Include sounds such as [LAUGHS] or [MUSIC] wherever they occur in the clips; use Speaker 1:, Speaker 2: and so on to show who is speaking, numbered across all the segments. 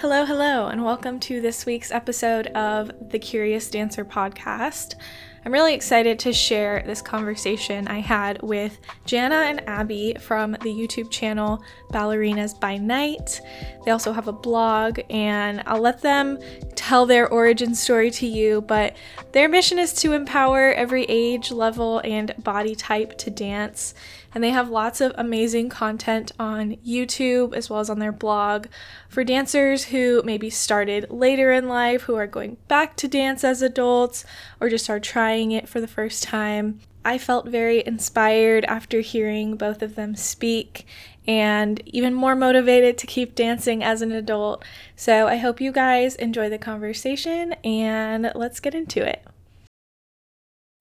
Speaker 1: Hello, hello, and welcome to this week's episode of the Curious Dancer podcast. I'm really excited to share this conversation I had with Jana and Abby from the YouTube channel Ballerinas by Night. They also have a blog, and I'll let them tell their origin story to you. But their mission is to empower every age, level, and body type to dance. And they have lots of amazing content on YouTube as well as on their blog for dancers who maybe started later in life, who are going back to dance as adults, or just are trying it for the first time. I felt very inspired after hearing both of them speak and even more motivated to keep dancing as an adult. So I hope you guys enjoy the conversation and let's get into it.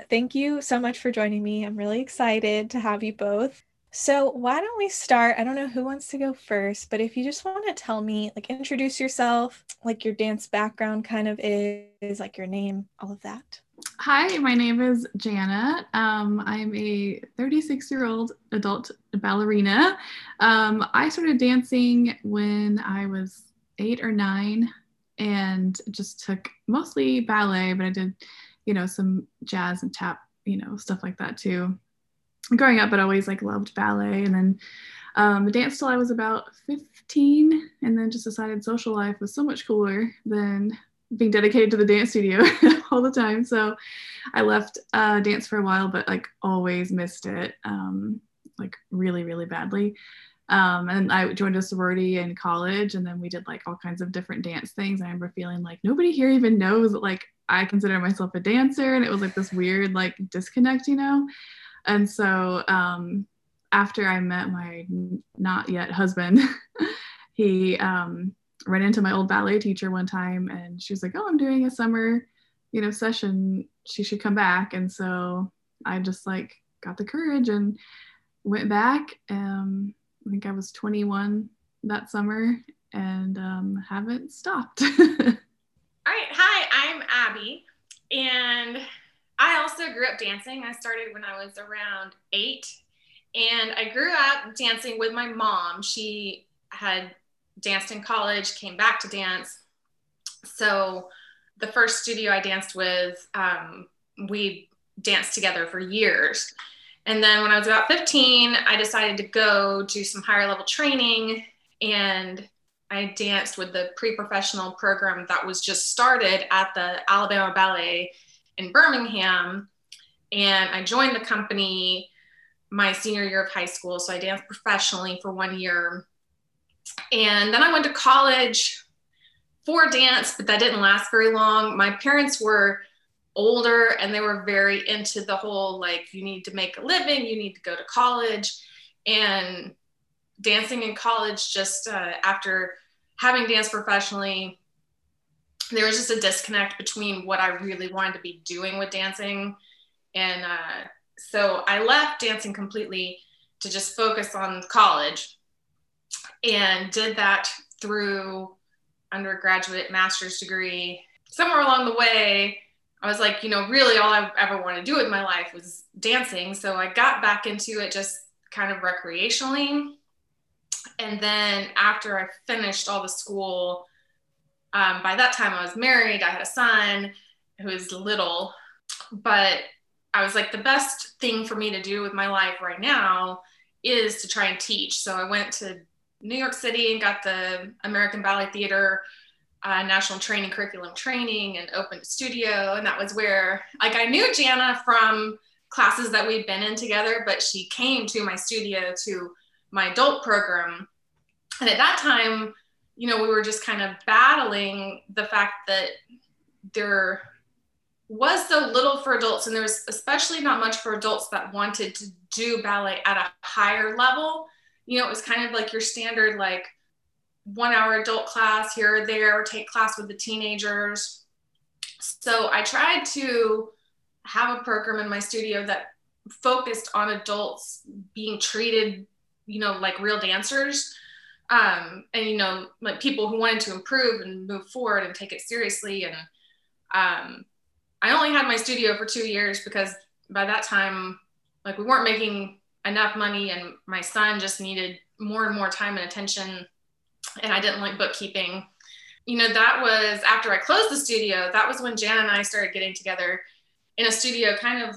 Speaker 1: Thank you so much for joining me. I'm really excited to have you both. So, why don't we start? I don't know who wants to go first, but if you just want to tell me, like, introduce yourself, like your dance background kind of is, like your name, all of that.
Speaker 2: Hi, my name is Jana. Um, I'm a 36 year old adult ballerina. Um, I started dancing when I was eight or nine and just took mostly ballet, but I did, you know, some jazz and tap, you know, stuff like that too. Growing up, but always like loved ballet and then um, danced till I was about 15 and then just decided social life was so much cooler than being dedicated to the dance studio [LAUGHS] all the time. So I left uh, dance for a while, but like always missed it, um, like really, really badly. Um, and I joined a sorority in college, and then we did like all kinds of different dance things. I remember feeling like nobody here even knows like I consider myself a dancer, and it was like this weird like disconnect, you know. And so um, after I met my not yet husband, [LAUGHS] he um, ran into my old ballet teacher one time and she was like, Oh, I'm doing a summer, you know, session. She should come back. And so I just like got the courage and went back. Um, I think I was 21 that summer and um, haven't stopped. [LAUGHS]
Speaker 3: All right. Hi, I'm Abby. And I also grew up dancing. I started when I was around eight. And I grew up dancing with my mom. She had danced in college, came back to dance. So the first studio I danced with, um, we danced together for years. And then when I was about 15, I decided to go do some higher level training and I danced with the pre professional program that was just started at the Alabama Ballet in Birmingham. And I joined the company my senior year of high school. So I danced professionally for one year. And then I went to college for dance, but that didn't last very long. My parents were older and they were very into the whole like, you need to make a living, you need to go to college. And dancing in college, just uh, after having danced professionally, there was just a disconnect between what I really wanted to be doing with dancing. And uh, so I left dancing completely to just focus on college and did that through undergraduate master's degree. Somewhere along the way, I was like, you know, really all I ever wanted to do with my life was dancing. So I got back into it just kind of recreationally. And then after I finished all the school, um, by that time I was married. I had a son who was little, but I was like, the best thing for me to do with my life right now is to try and teach. So I went to New York City and got the American Ballet Theater uh, National Training Curriculum training and opened a studio. And that was where, like, I knew Jana from classes that we'd been in together, but she came to my studio to my adult program. And at that time, you know, we were just kind of battling the fact that there was so little for adults, and there was especially not much for adults that wanted to do ballet at a higher level you know, it was kind of like your standard, like one hour adult class here or there, or take class with the teenagers. So I tried to have a program in my studio that focused on adults being treated, you know, like real dancers. Um, and you know, like people who wanted to improve and move forward and take it seriously. And um, I only had my studio for two years because by that time, like we weren't making enough money and my son just needed more and more time and attention and i didn't like bookkeeping you know, that was after I closed the studio, that was when Jan and I started getting together in a studio kind of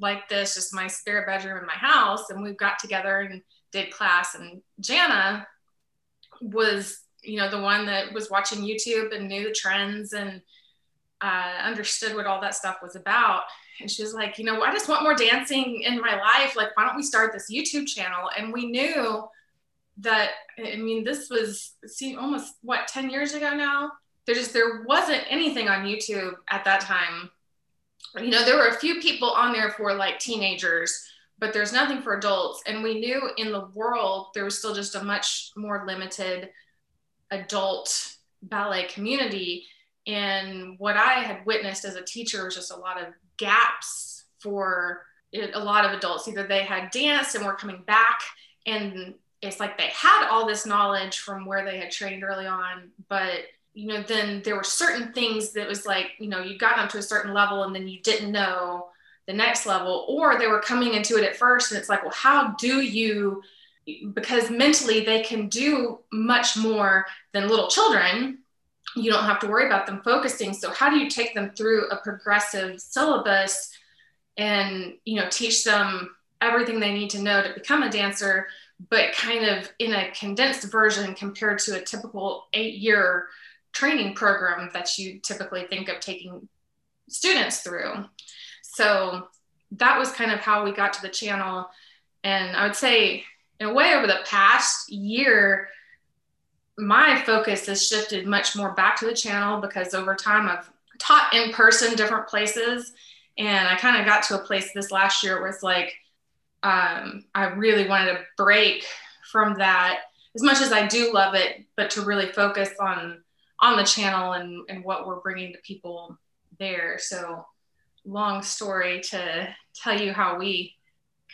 Speaker 3: like this, just my spare bedroom in my house. And we got together and did class. And Jana was, you know, the one that was watching YouTube and knew the trends and uh, understood what all that stuff was about. And she was like, you know, I just want more dancing in my life. Like, why don't we start this YouTube channel? And we knew that I mean, this was see almost what 10 years ago now. There just there wasn't anything on YouTube at that time. You know, there were a few people on there for like teenagers, but there's nothing for adults. And we knew in the world there was still just a much more limited adult ballet community. And what I had witnessed as a teacher was just a lot of gaps for a lot of adults. Either they had danced and were coming back and it's like they had all this knowledge from where they had trained early on, but you know, then there were certain things that was like, you know, you got to a certain level and then you didn't know the next level, or they were coming into it at first and it's like, well, how do you because mentally they can do much more than little children you don't have to worry about them focusing so how do you take them through a progressive syllabus and you know teach them everything they need to know to become a dancer but kind of in a condensed version compared to a typical eight year training program that you typically think of taking students through. So that was kind of how we got to the channel. And I would say, in a way, over the past year, my focus has shifted much more back to the channel because over time I've taught in person different places. And I kind of got to a place this last year where it's like, um, I really wanted to break from that as much as I do love it, but to really focus on on the channel and, and what we're bringing to people there. So long story to tell you how we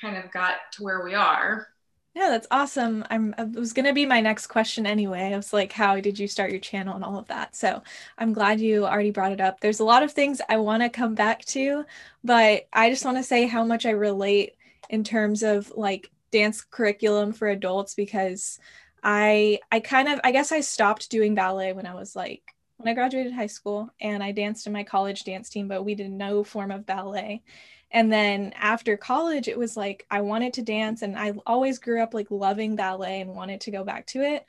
Speaker 3: kind of got to where we are.
Speaker 1: Yeah, that's awesome. I'm uh, it was gonna be my next question anyway. I was like, how did you start your channel and all of that? So I'm glad you already brought it up. There's a lot of things I want to come back to, but I just want to say how much I relate in terms of like dance curriculum for adults because I I kind of I guess I stopped doing ballet when I was like when I graduated high school and I danced in my college dance team but we did no form of ballet. And then after college it was like I wanted to dance and I always grew up like loving ballet and wanted to go back to it.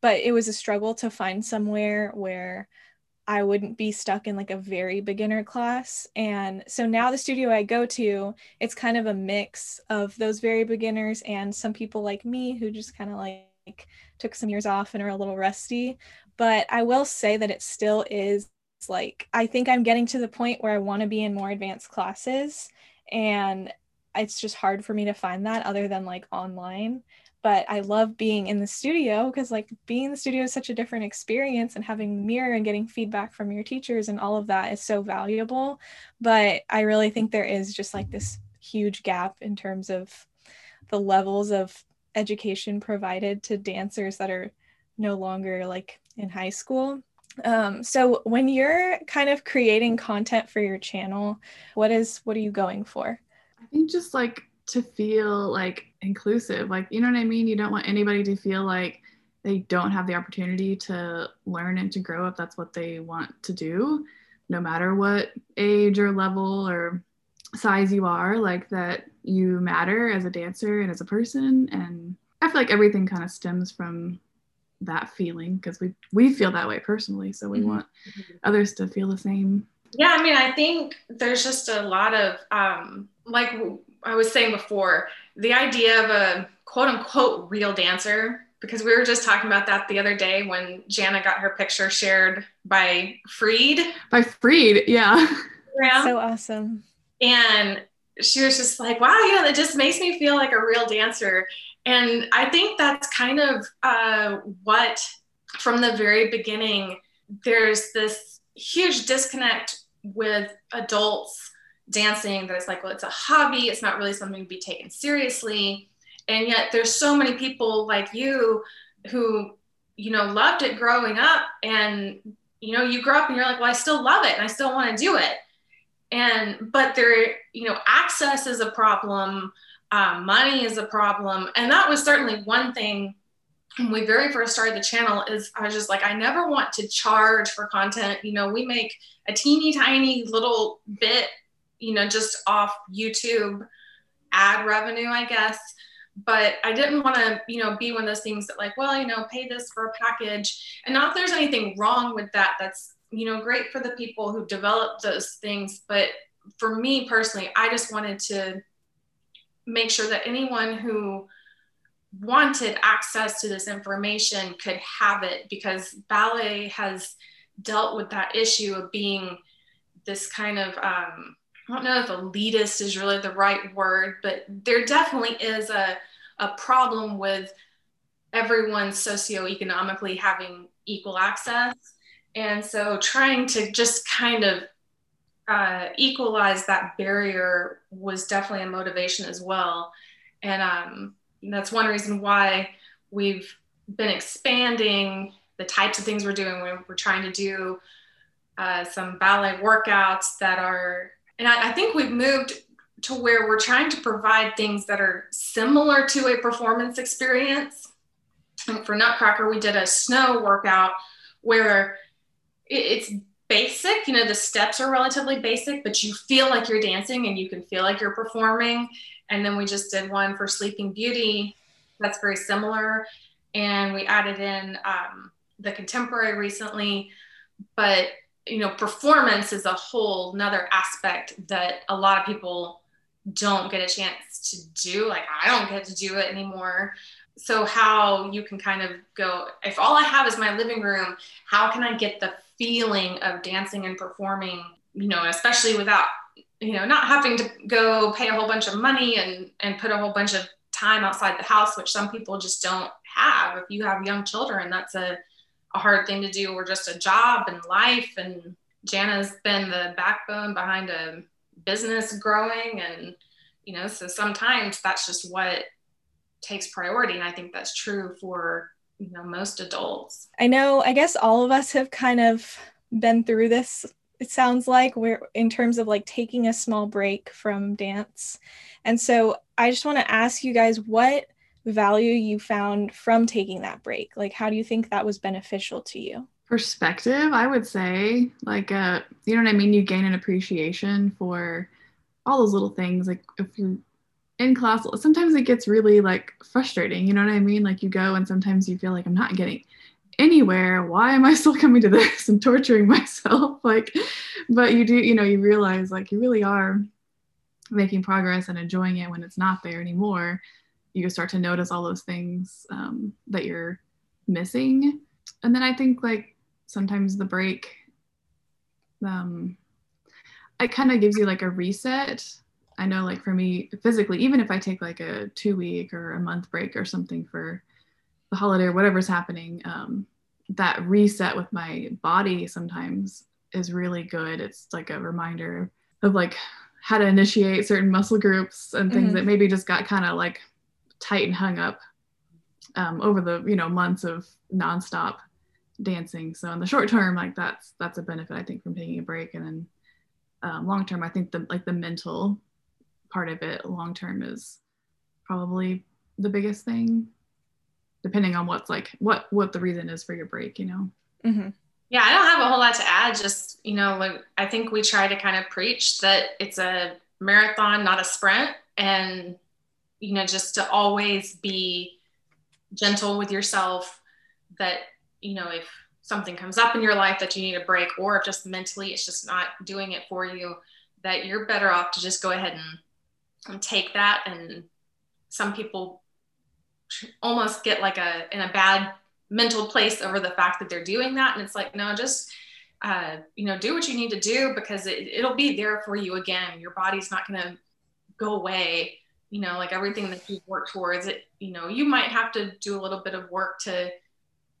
Speaker 1: But it was a struggle to find somewhere where I wouldn't be stuck in like a very beginner class. And so now the studio I go to, it's kind of a mix of those very beginners and some people like me who just kind of like took some years off and are a little rusty. But I will say that it still is like, I think I'm getting to the point where I want to be in more advanced classes. And it's just hard for me to find that other than like online but I love being in the studio because like being in the studio is such a different experience and having the mirror and getting feedback from your teachers and all of that is so valuable. But I really think there is just like this huge gap in terms of the levels of education provided to dancers that are no longer like in high school. Um, so when you're kind of creating content for your channel, what is what are you going for?
Speaker 2: I think just like to feel like inclusive. Like, you know what I mean? You don't want anybody to feel like they don't have the opportunity to learn and to grow if that's what they want to do, no matter what age or level or size you are, like that you matter as a dancer and as a person. And I feel like everything kind of stems from that feeling because we we feel that way personally. So we mm-hmm. want others to feel the same.
Speaker 3: Yeah, I mean, I think there's just a lot of um, like I was saying before, the idea of a quote unquote real dancer, because we were just talking about that the other day when Jana got her picture shared by Freed.
Speaker 2: By Freed, yeah.
Speaker 1: yeah. So awesome.
Speaker 3: And she was just like, wow, know, it just makes me feel like a real dancer. And I think that's kind of uh, what, from the very beginning, there's this huge disconnect with adults dancing that it's like, well, it's a hobby. It's not really something to be taken seriously. And yet there's so many people like you who, you know, loved it growing up. And, you know, you grow up and you're like, well, I still love it and I still want to do it. And, but there, you know, access is a problem. Uh, money is a problem. And that was certainly one thing when we very first started the channel is I was just like, I never want to charge for content. You know, we make a teeny tiny little bit, you know, just off YouTube ad revenue, I guess. But I didn't want to, you know, be one of those things that like, well, you know, pay this for a package. And not there's anything wrong with that. That's, you know, great for the people who develop those things. But for me personally, I just wanted to make sure that anyone who wanted access to this information could have it because ballet has dealt with that issue of being this kind of um, I don't know if elitist is really the right word, but there definitely is a, a problem with everyone socioeconomically having equal access. And so trying to just kind of uh, equalize that barrier was definitely a motivation as well. And um, that's one reason why we've been expanding the types of things we're doing. We're, we're trying to do uh, some ballet workouts that are, and I, I think we've moved to where we're trying to provide things that are similar to a performance experience. And for Nutcracker, we did a snow workout where it's basic, you know, the steps are relatively basic, but you feel like you're dancing and you can feel like you're performing. And then we just did one for Sleeping Beauty that's very similar. And we added in um, the contemporary recently. But, you know, performance is a whole another aspect that a lot of people don't get a chance to do. Like, I don't get to do it anymore. So, how you can kind of go, if all I have is my living room, how can I get the feeling of dancing and performing, you know, especially without you know, not having to go pay a whole bunch of money and, and put a whole bunch of time outside the house, which some people just don't have. If you have young children, that's a, a hard thing to do, or just a job and life. And Jana's been the backbone behind a business growing. And, you know, so sometimes that's just what takes priority. And I think that's true for, you know, most adults.
Speaker 1: I know, I guess all of us have kind of been through this it sounds like we're in terms of like taking a small break from dance. And so I just want to ask you guys what value you found from taking that break. Like how do you think that was beneficial to you?
Speaker 2: Perspective, I would say, like uh you know what I mean, you gain an appreciation for all those little things like if you're in class sometimes it gets really like frustrating you know what i mean? Like you go and sometimes you feel like i'm not getting anywhere. Why am i [LAUGHS] still coming to this and torturing myself? [LAUGHS] Like but you do you know you realize like you really are making progress and enjoying it when it's not there anymore. You start to notice all those things um, that you're missing. And then i think like sometimes the break um, it kind of gives you like a reset i know like for me physically even if i take like a two week or a month break or something for the holiday or whatever's happening, um, that reset with my body sometimes is really good. It's like a reminder of like how to initiate certain muscle groups and things mm-hmm. that maybe just got kind of like tight and hung up um, over the you know months of nonstop dancing. So in the short term, like that's that's a benefit I think from taking a break, and then um, long term, I think the like the mental part of it long term is probably the biggest thing depending on what's like what what the reason is for your break you know
Speaker 3: mm-hmm. yeah i don't have a whole lot to add just you know like i think we try to kind of preach that it's a marathon not a sprint and you know just to always be gentle with yourself that you know if something comes up in your life that you need a break or if just mentally it's just not doing it for you that you're better off to just go ahead and, and take that and some people almost get like a in a bad mental place over the fact that they're doing that and it's like no just uh, you know do what you need to do because it, it'll be there for you again. Your body's not going to go away you know like everything that you've worked towards it you know you might have to do a little bit of work to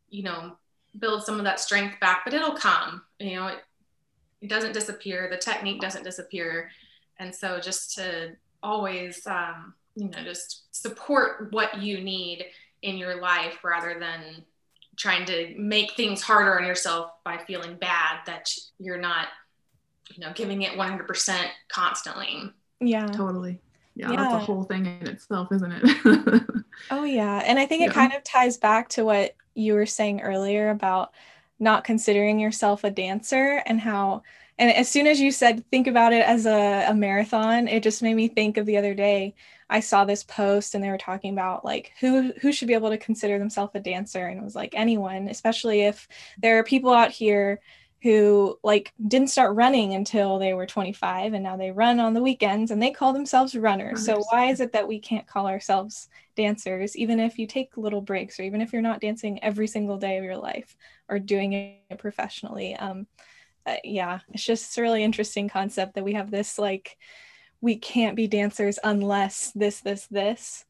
Speaker 3: you know build some of that strength back but it'll come you know it, it doesn't disappear. The technique doesn't disappear. And so just to always um, you know just support what you need in your life rather than trying to make things harder on yourself by feeling bad that you're not you know giving it 100% constantly
Speaker 1: yeah
Speaker 2: totally yeah, yeah. that's a whole thing in itself, isn't it? [LAUGHS]
Speaker 1: oh yeah. And I think it kind of ties back to what you were saying earlier about not considering yourself a dancer and how and as soon as you said think about it as a, a marathon it just made me think of the other day i saw this post and they were talking about like who who should be able to consider themselves a dancer and it was like anyone especially if there are people out here who like didn't start running until they were 25 and now they run on the weekends and they call themselves runners. So why is it that we can't call ourselves dancers even if you take little breaks or even if you're not dancing every single day of your life or doing it professionally? Um, uh, yeah, it's just a really interesting concept that we have this like we can't be dancers unless this this this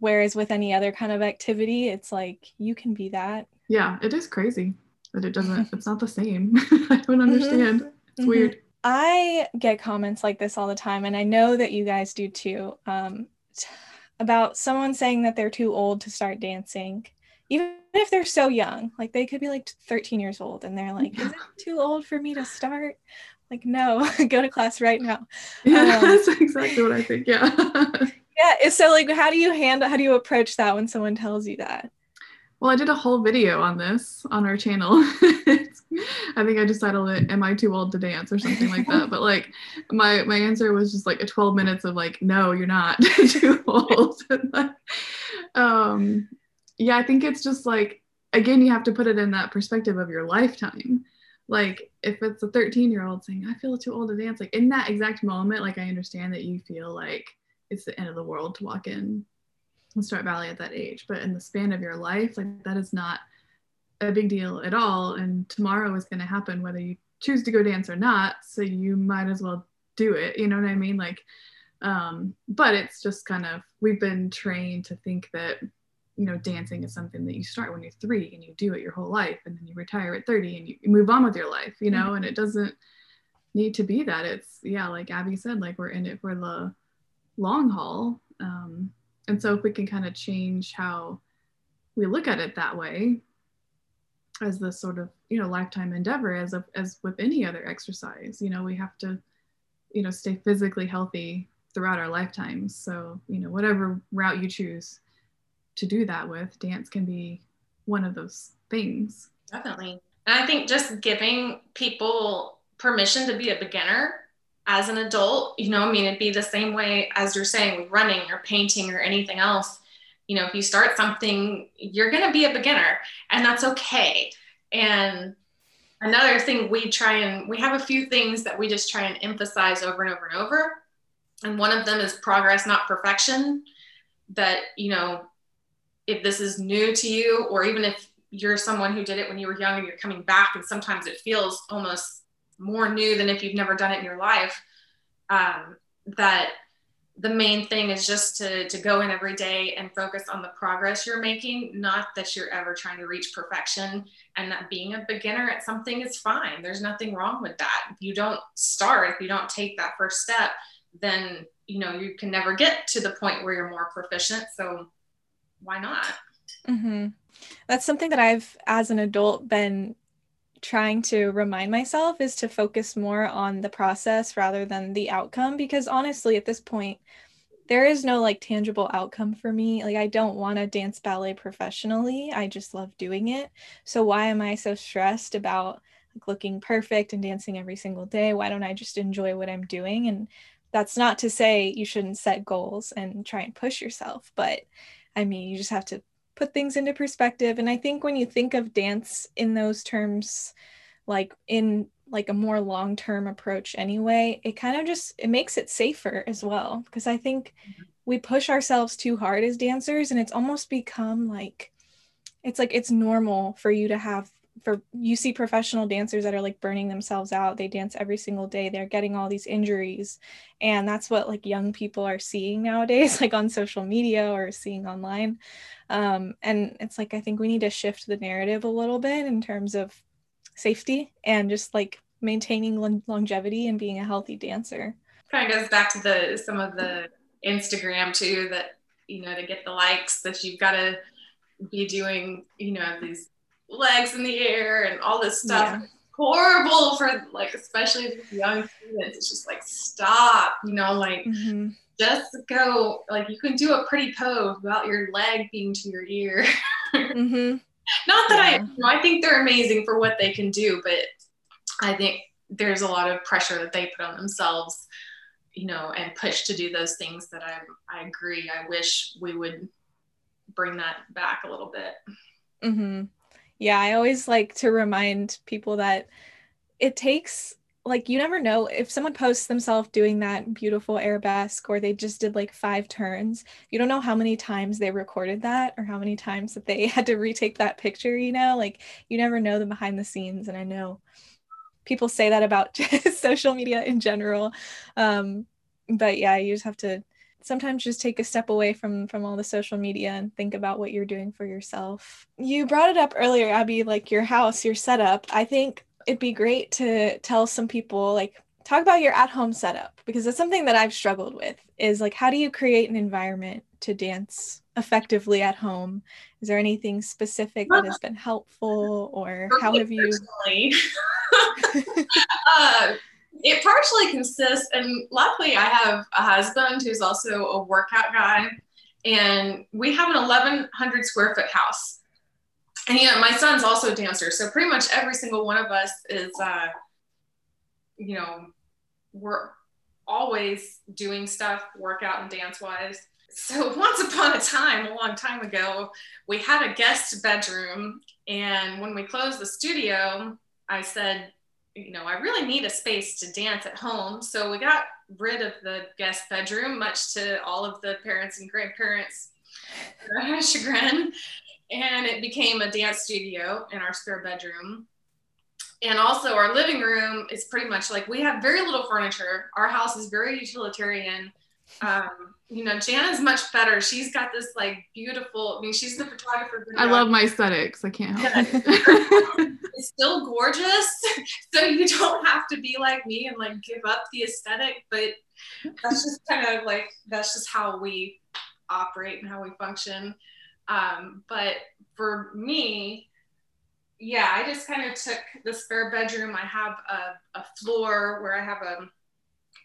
Speaker 1: whereas with any other kind of activity it's like you can be that.
Speaker 2: Yeah, it is crazy that it doesn't [LAUGHS] it's not the same [LAUGHS] i don't mm-hmm. understand mm-hmm. it's mm-hmm. weird
Speaker 1: i get comments like this all the time and i know that you guys do too um, t- about someone saying that they're too old to start dancing even if they're so young like they could be like 13 years old and they're like is it [LAUGHS] too old for me to start like no [LAUGHS] go to class right now [LAUGHS]
Speaker 2: yeah um, that's exactly what i think yeah
Speaker 1: yeah so like how do you handle how do you approach that when someone tells you that
Speaker 2: well, I did a whole video on this on our channel. I think I just titled it "Am I too old to dance?" or something like that. But like, my my answer was just like a 12 minutes of like, "No, you're not too old." um, yeah, I think it's just like again, you have to put it in that perspective of your lifetime. Like, if it's a 13 year old saying, "I feel too old to dance," like in that exact moment, like I understand that you feel like it's the end of the world to walk in and start ballet at that age. But in the span of your life, like that is not a big deal at all. And tomorrow is going to happen whether you choose to go dance or not. So you might as well do it. You know what I mean? Like, um, but it's just kind of, we've been trained to think that, you know, dancing is something that you start when you're three and you do it your whole life and then you retire at 30 and you move on with your life, you know, mm-hmm. and it doesn't need to be that. It's, yeah, like Abby said, like we're in it for the long haul. Um, and so if we can kind of change how we look at it that way as this sort of you know lifetime endeavor as a, as with any other exercise you know we have to you know stay physically healthy throughout our lifetimes so you know whatever route you choose to do that with dance can be one of those things
Speaker 3: definitely and i think just giving people permission to be a beginner as an adult, you know, I mean, it'd be the same way as you're saying with running or painting or anything else. You know, if you start something, you're going to be a beginner, and that's okay. And another thing we try and we have a few things that we just try and emphasize over and over and over. And one of them is progress, not perfection. That, you know, if this is new to you, or even if you're someone who did it when you were young and you're coming back, and sometimes it feels almost more new than if you've never done it in your life um, that the main thing is just to, to go in every day and focus on the progress you're making not that you're ever trying to reach perfection and that being a beginner at something is fine. There's nothing wrong with that. If you don't start if you don't take that first step then you know you can never get to the point where you're more proficient. So why not?
Speaker 1: Mm-hmm. that's something that i've as an adult been trying to remind myself is to focus more on the process rather than the outcome because honestly at this point there is no like tangible outcome for me. Like i don't want to dance ballet professionally. I just love doing it. So why am i so stressed about like looking perfect and dancing every single day? Why don't i just enjoy what i'm doing? And that's not to say you shouldn't set goals and try and push yourself but i mean you just have to put things into perspective and i think when you think of dance in those terms like in like a more long-term approach anyway it kind of just it makes it safer as well because i think mm-hmm. we push ourselves too hard as dancers and it's almost become like it's like it's normal for you to have for you see professional dancers that are like burning themselves out. They dance every single day. They're getting all these injuries. And that's what like young people are seeing nowadays [LAUGHS] like on social media or seeing online. Um, and it's like i think we need to shift the narrative a little bit in terms of safety and just like maintaining long- longevity and being a healthy dancer.
Speaker 3: Kind of goes back to the some of the instagram too that you know to get the likes that you've got to be doing you know these legs in the air and all this stuff. Yeah. horrible for like especially young students. It's just like stop, you know, like mm-hmm. just go. Like you can do a pretty pose without your leg being to your ear. [LAUGHS] mm-hmm. Not that yeah. I, you know, I think they're amazing for what they can do, but I think there's a lot of pressure that they put on themselves, you know, and push to do those things that I I agree. I wish we would bring that back a little bit.
Speaker 1: Mm-hmm. Yeah, I always like to remind people that it takes like you never know if someone posts themselves doing that beautiful arabesque or they just did like five turns you don't know how many times they recorded that or how many times that they [LAUGHS] had to retake that picture you know? Like you never know the behind the scenes and i know people say that about [LAUGHS] social media in general. Um, but yeah you just have to sometimes just take a step away from from all the social media and think about what you're doing for yourself. You brought it up earlier abby like your house your setup. I think it'd be great to tell some people like talk about your at home setup because it's something that I've struggled with is like how do you create an environment to dance effectively at home? Is there anything specific that has been helpful or how have you [LAUGHS] [LAUGHS]
Speaker 3: uh, it partially consists and luckily I have a husband who's also a workout guy and we have an 1100 square foot house and yeah, my son's also a dancer. So pretty much every single one of us is, uh, you know, we're always doing stuff, workout and dance wise. So [LAUGHS] once upon a time, a long time ago, we had a guest bedroom. And when we closed the studio, I said, you know, I really need a space to dance at home. So we got rid of the guest bedroom, much to all of the parents and grandparents' [LAUGHS] chagrin and it became a dance studio in our spare bedroom. And also, our living room is pretty much like we have very little furniture. Our house is very utilitarian. Um, you know, Jana's much better. She's got this like beautiful. I mean, she's the photographer.
Speaker 2: I love my aesthetics. I can't help it. [LAUGHS] [LAUGHS]
Speaker 3: it's still gorgeous, [LAUGHS] so you don't have to be like me and like give up the aesthetic. But that's just kind of like that's just how we operate and how we function. Um, but for me, yeah, I just kind of took the spare bedroom. I have a, a floor where I have a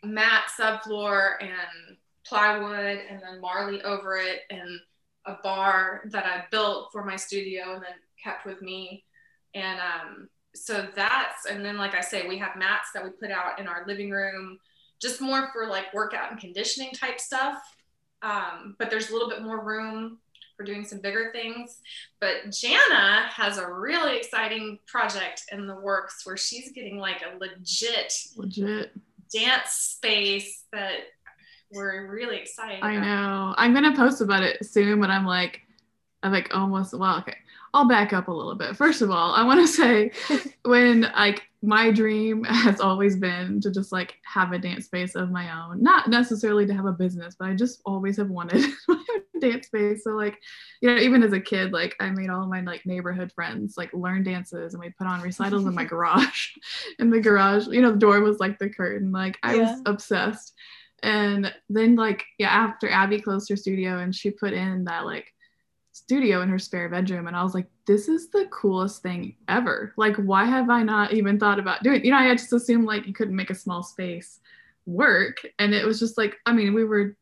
Speaker 3: mat subfloor and plywood and then Marley over it and a bar that I built for my studio and then kept with me. And um, so that's, and then like I say, we have mats that we put out in our living room, just more for like workout and conditioning type stuff. Um, but there's a little bit more room for doing some bigger things. But Jana has a really exciting project in the works where she's getting like a legit,
Speaker 2: legit
Speaker 3: dance space that we're really excited.
Speaker 2: I about. know. I'm gonna post about it soon, but I'm like, I'm like almost well, okay. I'll back up a little bit. First of all, I want to [LAUGHS] say [LAUGHS] when like my dream [LAUGHS] has always been to just like have a dance space of my own, not necessarily to have a business, but I just always have wanted [LAUGHS] a dance space. So like, you know, even as a kid, like I made all of my like neighborhood friends like learn dances and we put on recitals in my [LAUGHS] garage. In the garage, you know, the door was like the curtain. Like I yeah. was obsessed. And then like yeah, after Abby closed her studio and she put in that like studio in her spare bedroom and I was like this is the coolest thing ever like why have I not even thought about doing you know I just assumed like you couldn't make a small space work and it was just like I mean we were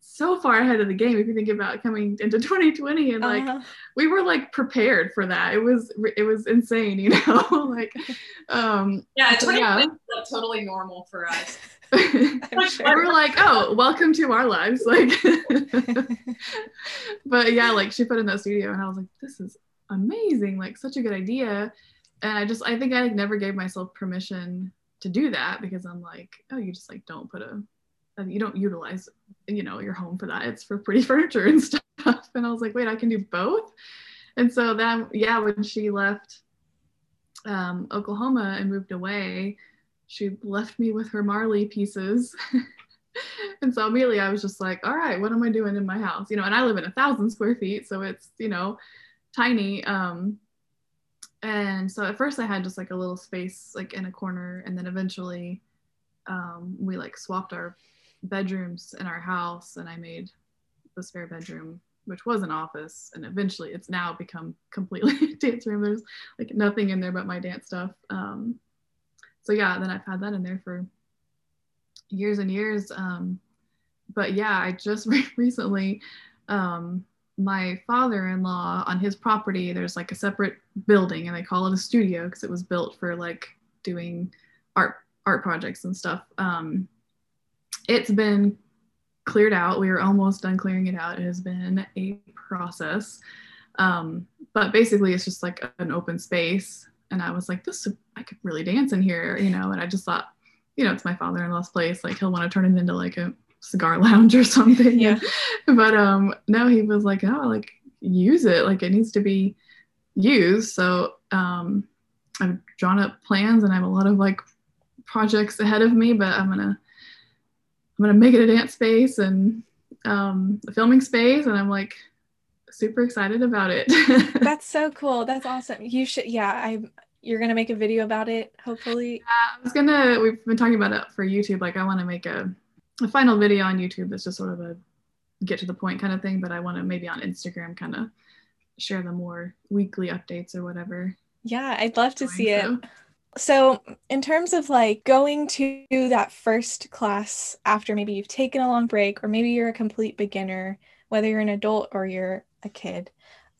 Speaker 2: so far ahead of the game if you think about coming into [LAUGHS] 2020 and like uh-huh. we were like prepared for that it was it was insane you [LAUGHS] know like um
Speaker 3: yeah 2020 yeah. like totally normal for us [LAUGHS] [LAUGHS]
Speaker 2: sure. we're like oh welcome to our lives like. [LAUGHS] But yeah like she put in that studio and i was like this is amazing like such a good idea. And i just i think i like never gave myself permission to do that because i'm like oh you just like don't put a you don't utilize you know your home for that. It's for pretty [LAUGHS] furniture and stuff. And i was like wait i can do both? And so then yeah when she left um, oklahoma and moved away she left me with her marley pieces. [LAUGHS] And so immediately i was just like all right what am i doing in my house? You know and i live in a thousand square feet so it's you know tiny. Um and so at first i had just like a little space like in a corner and then eventually um, we like swapped our bedrooms in our house and I made the spare bedroom which was an office and eventually it's now become completely a [LAUGHS] dance room. There's like nothing in there but my dance stuff. Um, so yeah, then I've had that in there for years and years. Um, but yeah, I just [LAUGHS] recently, um, my father-in-law on his property, there's like a separate building, and they call it a studio because it was built for like doing art art projects and stuff. Um, it's been cleared out. We were almost done clearing it out. It has been a process. Um, but basically, it's just like an open space. And I was like, this, I could really dance in here, you know. And I just thought, you know, it's my father in law's place. Like, he'll want to turn it into like a cigar [LAUGHS] lounge or something.
Speaker 1: Yeah. [LAUGHS]
Speaker 2: but um, no, he was like, oh, like, use it. Like, it needs to be used. So um, I've drawn up plans and I have a lot of like projects ahead of me, but I'm gonna I'm gonna make it a dance space and um, a filming space, and I'm like super excited about it. [LAUGHS]
Speaker 1: That's so cool. That's awesome. You should, yeah. I you're gonna make a video about it, hopefully.
Speaker 2: Yeah, I was gonna. We've been talking about it for YouTube. Like, I want to make a a final video on YouTube that's just sort of a get to the point kind of thing. But I want to maybe on Instagram kind of share the more weekly updates or whatever.
Speaker 1: Yeah, I'd love to see so. it. So, in terms of like going to that first class after maybe you've taken a long break, or maybe you're a complete beginner, whether you're an adult or you're a kid,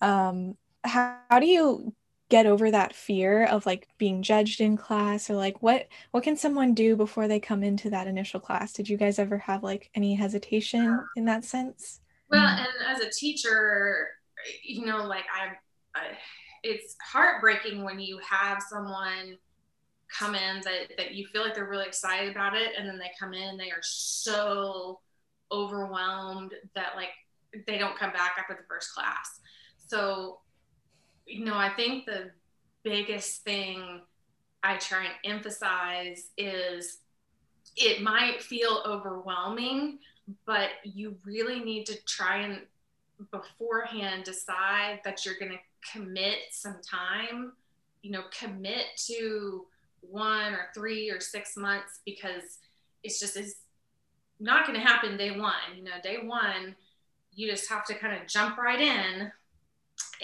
Speaker 1: um, how, how do you get over that fear of like being judged in class or like what what can someone do before they come into that initial class? Did you guys ever have like any hesitation um, in that sense?
Speaker 3: well and as a teacher you know like i, I it's heartbreaking when you have someone come in that, that you feel like they're really excited about it and then they come in and they are so overwhelmed that like they don't come back after the first class. So you know i think the biggest thing i try and emphasize is it might feel overwhelming but you really need to try and beforehand decide that you're going to commit some time you know commit to one or three or six months because it's just is not going to happen day one. You know, day one, you just have to kind of jump right in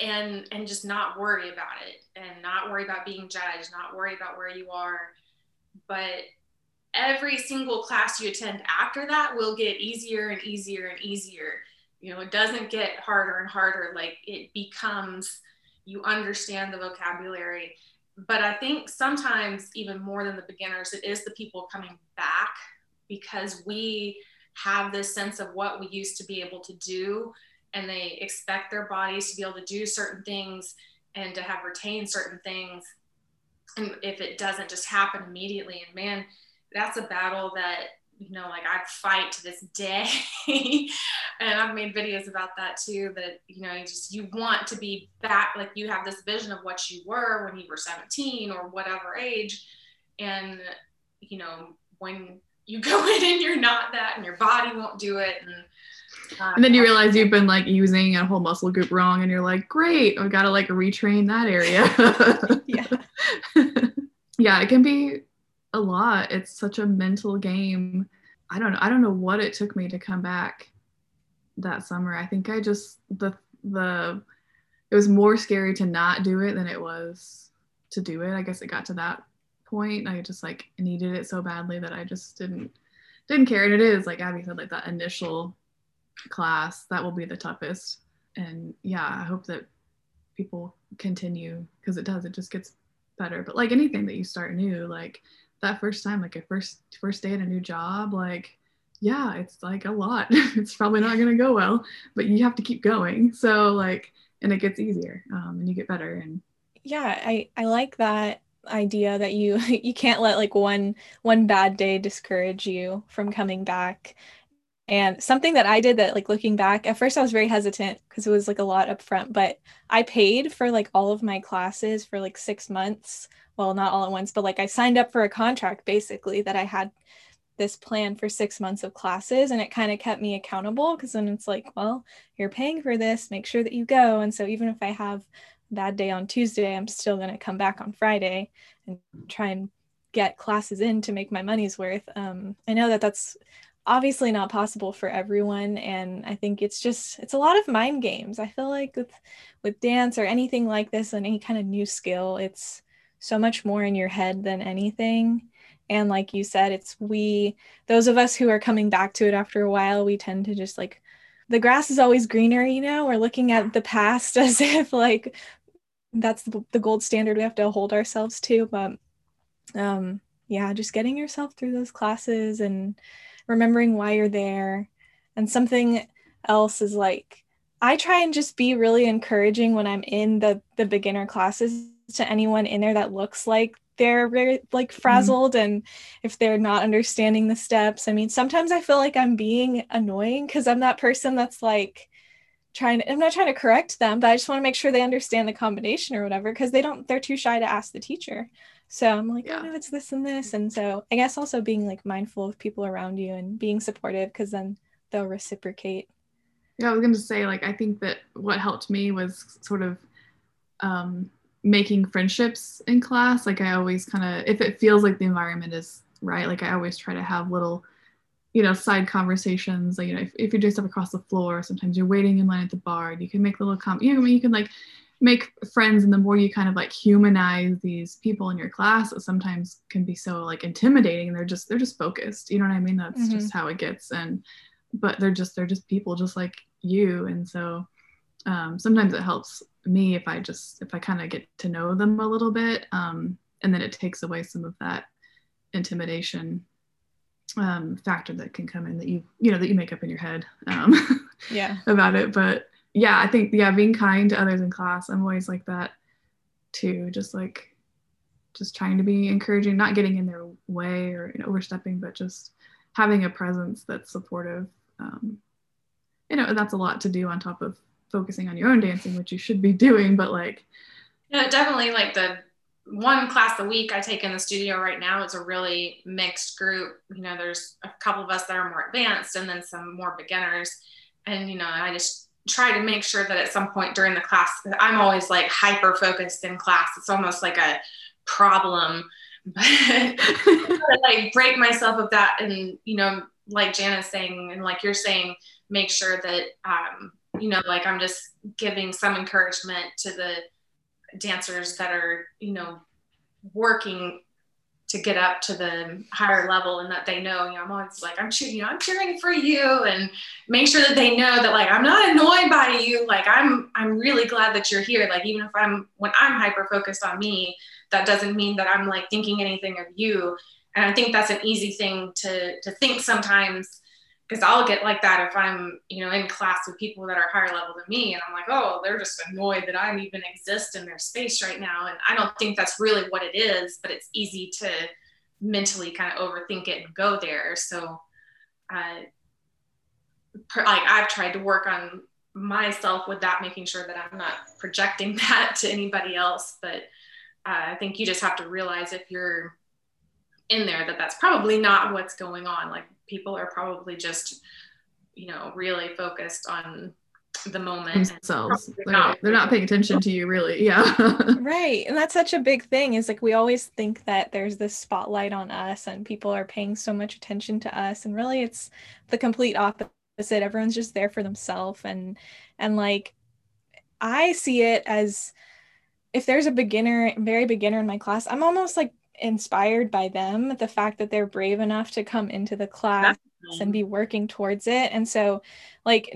Speaker 3: and and just not worry about it and not worry about being judged, not worry about where you are. But every single class you attend after that will get easier and easier and easier. You know, it doesn't get harder and harder. Like it becomes, you understand the vocabulary but I think sometimes even more than the beginners, it is the people coming back because we have this sense of what we used to be able to do and they expect their bodies to be able to do certain things and to have retained certain things and if it doesn't just happen immediately and man that's a battle that you know, like I fight to this day. [LAUGHS] and I've made videos about that too. That, you know, you just, you want to be back, like you have this vision of what you were when you were 17 or whatever age. And, you know, when you [LAUGHS] go in and you're not that and your body won't do it. And,
Speaker 2: and then you realize you've been like using a whole muscle group wrong and you're like, great, I've got to like retrain that area. [LAUGHS] yeah. [LAUGHS] yeah, it can be a lot. It's such a mental game. I don't know. I don't know what it took me to come back that summer. I think I just the the it was more scary to not do it than it was to do it. I guess it got to that point. I just like needed it so badly that I just didn't didn't care. And it is like Abby said, like that initial class that will be the toughest. And yeah, I hope that people continue because it does. It just gets better. But like anything that you start new, like that first time, like a first first day at a new job, like yeah, it's like a lot. [LAUGHS] it's probably not gonna go well, but you have to keep going. So like, and it gets easier, um, and you get better. And
Speaker 1: yeah, I I like that idea that you [LAUGHS] you can't let like one one bad day discourage you from coming back and something that I did that, like looking back, at first I was very hesitant because it was like a lot up front, but I paid for like all of my classes for like six months. Well not all at once but like i signed up for a contract basically that i had this plan for six months of classes and it kind of kept me accountable because then it's like well you're paying for this make sure that you go. And so even if i have a bad day on tuesday i'm still going to come back on friday and try and get classes in to make my money's worth. Um, i know that that's obviously not possible for everyone and i think it's just it's a lot of mind games i feel like with with dance or anything like this and any kind of new skill it's so much more in your head than anything. And like you said, it's we, those of us who are coming back to it after a while, we tend to just like, the grass is always greener, you know, we're looking at the past [LAUGHS] as if like that's the, gold standard we have to hold ourselves to. But um, yeah, just getting yourself through those classes and remembering why you're there. And something else is like, I try and just be really encouraging when I'm in the the beginner classes to anyone in there that looks like they're very like mm-hmm. frazzled mm-hmm. and if they're not understanding the steps. I mean, sometimes I feel like I'm being annoying because I'm that person that's like trying to, I'm not trying to correct them, but I just want to make sure they understand the combination or whatever because they don't they're too shy to ask the teacher. So I'm like, yeah. oh no, it's this and this. And so I guess also being like mindful of people around you and being supportive because then they'll reciprocate.
Speaker 2: Yeah, I was gonna say, like, I think that what helped me was sort of um, making friendships in class. Like, I always kind of, if it feels like the environment is right, like, I always try to have little, you know, side conversations. Like, you know, if, if you're doing stuff across the floor, sometimes you're waiting in line at the barre, and you can make little com. You know, you can like make friends and the more you kind of like humanize these people in your class it sometimes can be so like intimidating. They're just they're just focused. You know what i mean? That's mm-hmm. just how it gets. And but they're just they're just people just like you. And so um, sometimes it helps me if i just if i kind of get to know them a little bit um, and then it takes away some of that intimidation um, factor that can come in that you you know that you make up in your head um,
Speaker 1: yeah. [LAUGHS]
Speaker 2: about it. But yeah, I think yeah, being kind to others in class. I'm always like that too. Just like just trying to be encouraging, not getting in their way or you know, overstepping, but just having a presence that's supportive. Um, you know, that's a lot to do on top of focusing on your own dancing, which you should be [LAUGHS] doing. But like,
Speaker 3: yeah, definitely like the one class a week I take in the studio right now. is a really mixed group. You know, there's a couple of us that are more advanced and then some more beginners. And, you know, I just try to make sure that at some point during the class, I'm always like hyper focused in class. It's almost like a problem, [LAUGHS] but like break myself of that. And, you know, like Jana's saying, and like you're saying, make sure that, um, you know, like I'm just giving some encouragement to the dancers that are, you know, working to get up to the higher level and that they know, you know, I'm always like, I'm cheering, you know, I'm cheering for you and make sure that they know that like, I'm not annoyed by you. Like I'm, I'm really glad that you're here. Like, even if I'm, when I'm hyper focused on me, that doesn't mean that I'm like thinking anything of you. And I think that's an easy thing to, to think sometimes because I'll get like that if I'm, you know, in class with people that are higher level than me, and I'm like, oh, they're just annoyed that I even exist in their space right now, and I don't think that's really what it is, but it's easy to mentally kind of overthink it and go there. So, uh, like I've tried to work on myself with that, making sure that I'm not projecting [LAUGHS] that to anybody else, but uh, I think you just have to realize if you're in there that that's probably not what's going on. Like people are probably just you know really focused on the moment
Speaker 2: themselves. they're not, they're not paying attention to you really. Yeah. [LAUGHS]
Speaker 1: Right. And that's such a big thing is like we always think that there's this spotlight on us and people are paying so much attention to us and really it's the complete opposite. Everyone's just there for themselves and and like i see it as if there's a beginner very beginner in my class i'm almost like inspired by them the fact that they're brave enough to come into the class and be working towards it and so like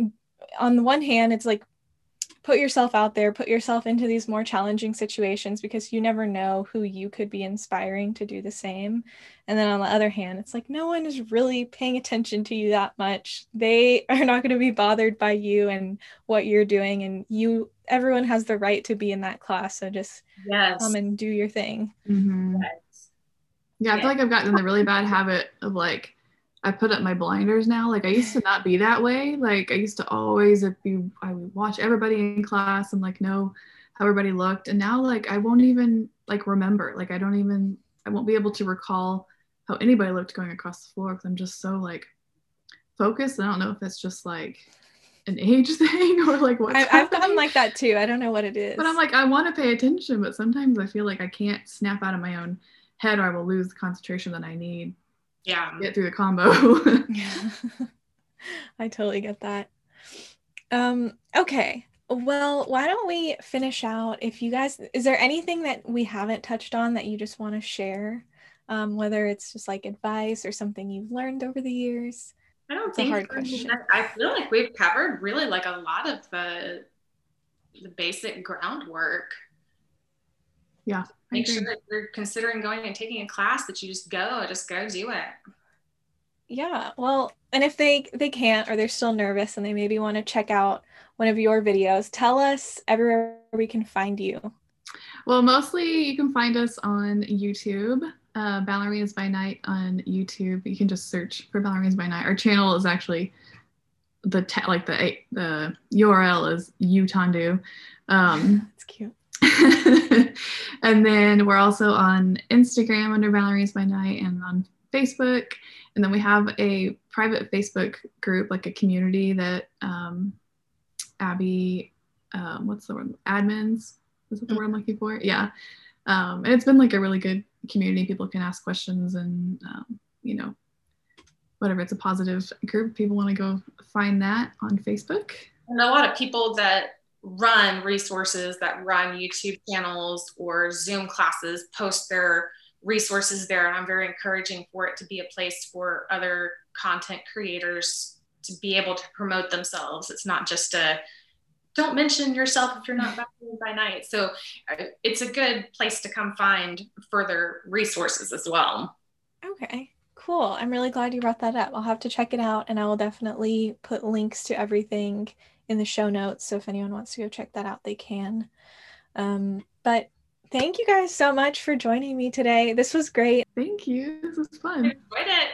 Speaker 1: on the one hand it's like put yourself out there put yourself into these more challenging situations because you never know who you could be inspiring to do the same and then on the other hand it's like no one is really paying attention to you that much they are not going to be bothered by you and what you're doing and you everyone has the right to be in that class so just yes. come and do your thing
Speaker 2: mm-hmm. yes. Yeah, I feel like I've gotten in the really bad habit of like I put up my blinders now. Like I used to not be that way. Like I used to always if you I would watch everybody in class and like know how everybody looked. And now like I won't even like remember. Like I don't even I won't be able to recall how anybody looked going across the floor because I'm just so like focused. I don't know if it's just like an age [LAUGHS] thing or like what
Speaker 1: I've gotten like that too. I don't know what it is.
Speaker 2: But I'm like I want to pay attention, but sometimes I feel like I can't snap out of my own head or I will lose the concentration that I need.
Speaker 3: Yeah.
Speaker 2: get through the combo.
Speaker 1: yeah. [LAUGHS] [LAUGHS] I totally get that. Um, okay. Well, why don't we finish out? If you guys, is there anything that we haven't touched on that you just want to share? Um, whether it's just like advice or something you've learned over the years?
Speaker 3: I don't
Speaker 1: It's a
Speaker 3: think
Speaker 1: hard question.
Speaker 3: I feel like we've covered really like a lot of the the basic groundwork.
Speaker 2: Yeah.
Speaker 3: Make sure that you're considering going and taking a class that you just go, just go do it.
Speaker 1: Yeah, well, and if they they can't or they're still nervous and they maybe want to check out one of your videos, tell us everywhere we can find you.
Speaker 2: Well, mostly you can find us on YouTube, uh, Ballerinas by Night on YouTube. You can just search for Ballerinas by Night. Our channel is actually the te- like the the URL is youtendu. Um, [LAUGHS]
Speaker 1: It's cute. [LAUGHS]
Speaker 2: and then we're also on Instagram under Ballerinas by Night and on Facebook. And then we have a private Facebook group, like a community that um, Abby, um, what's the word? Admins. Is that the word I'm looking for? Yeah. Um, and it's been like a really good community. People can ask questions and, um, you know, whatever. It's a positive group. People want to go find that on Facebook.
Speaker 3: And a lot of people that run resources that run YouTube channels or Zoom classes post their resources there. And I'm very encouraging for it to be a place for other content creators to be able to promote themselves. It's not just a don't mention yourself if you're not by night. So uh, it's a good place to come find further resources as well.
Speaker 1: Okay, cool. I'm really glad you brought that up. I'll have to check it out and I will definitely put links to everything in the show notes. So if anyone wants to go check that out, they can. Um, but thank you guys so much for joining me today. This was great.
Speaker 2: Thank you. This was
Speaker 3: I
Speaker 2: fun.
Speaker 3: enjoyed it.